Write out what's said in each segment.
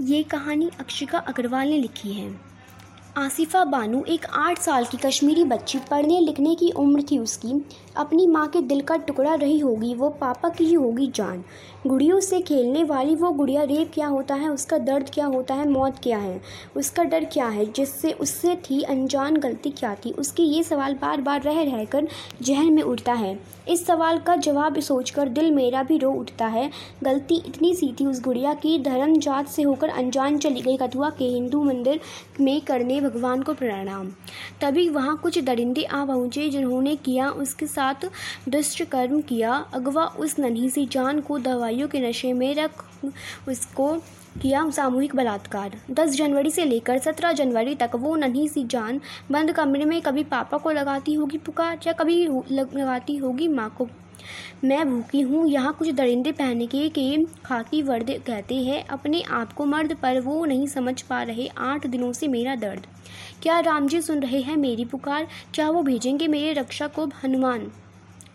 ये कहानी अक्षिका अग्रवाल ने लिखी है। आसिफा बानू एक आठ साल की कश्मीरी बच्ची, पढ़ने लिखने की उम्र थी उसकी। अपनी माँ के दिल का टुकड़ा रही होगी, वो पापा की ही होगी जान। गुड़ियों से खेलने वाली वो गुड़िया, रेप क्या होता है, उसका दर्द क्या होता है, मौत क्या है, उसका डर क्या है, जिससे, उससे थी अनजान गलती क्या थी? उसके ये सवाल बार बार रह रह कर जहन में उठता है। इस सवाल का जवाब सोचकर दिल मेरा भी रो उठता है। गलती इतनी सी थी उस गुड़िया की धर्म जात से होकर अनजान चली गई। कथुआ के हिंदू मंदिर में करने भगवान को प्रणाम। तभी वहाँ कुछ दरिंदे आ पहुँचे जिन्होंने किया, उसके साथ साथ दुष्ट कर्म किया। अगवा उस नन्ही सी जान को दवाइयों के नशे में रख उसको किया सामूहिक बलात्कार। 10 जनवरी से लेकर 17 जनवरी तक वो नन्ही सी जान बंद कमरे में कभी पापा को लगाती होगी पुकार या कभी लगाती होगी माँ को मैं भूखी हूँ। यहाँ कुछ दरिंदे पहने के के खाकी वर्द कहते हैं, अपने आप को मर्द, पर वो नहीं समझ पा रहे। आठ दिनों से मेरा दर्द। क्या राम जी सुन रहे हैं मेरी पुकार? क्या वो भेजेंगे मेरे रक्षा को हनुमान?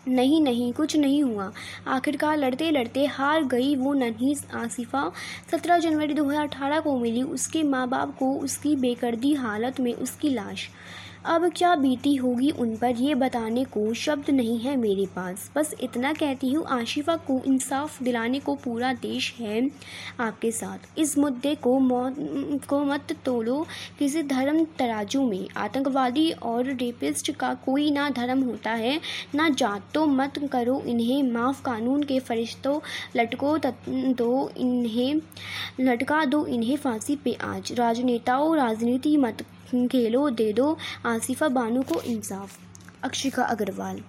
नहीं नहीं, कुछ नहीं हुआ। आखिरकार लड़ते लड़ते हार गई वो नन्ही आसिफा। सत्रह जनवरी 2018 को मिली। उसके माँ बाप को उसकी बेकर्दी हालत में उसकी लाश। अब क्या बीती होगी उन पर ये बताने को शब्द नहीं है मेरे पास। बस इतना कहती हूँ, आशिफा को इंसाफ दिलाने को पूरा देश है आपके साथ। इस मुद्दे को मौत को मत तोड़ो, किसी धर्म तराजू में। आतंकवादी और रेपिस्ट का कोई ना धर्म होता है, ना जात। तो मत करो इन्हें, माफ़ कानून के फरिश्तों, लटको दो इन्हें, लटका दो इन्हें फांसी पे आज। राजनेताओं, राजनीति मत खेलो दे दो। आसिफा बानू को इंसाफ। अक्षिका अग्रवाल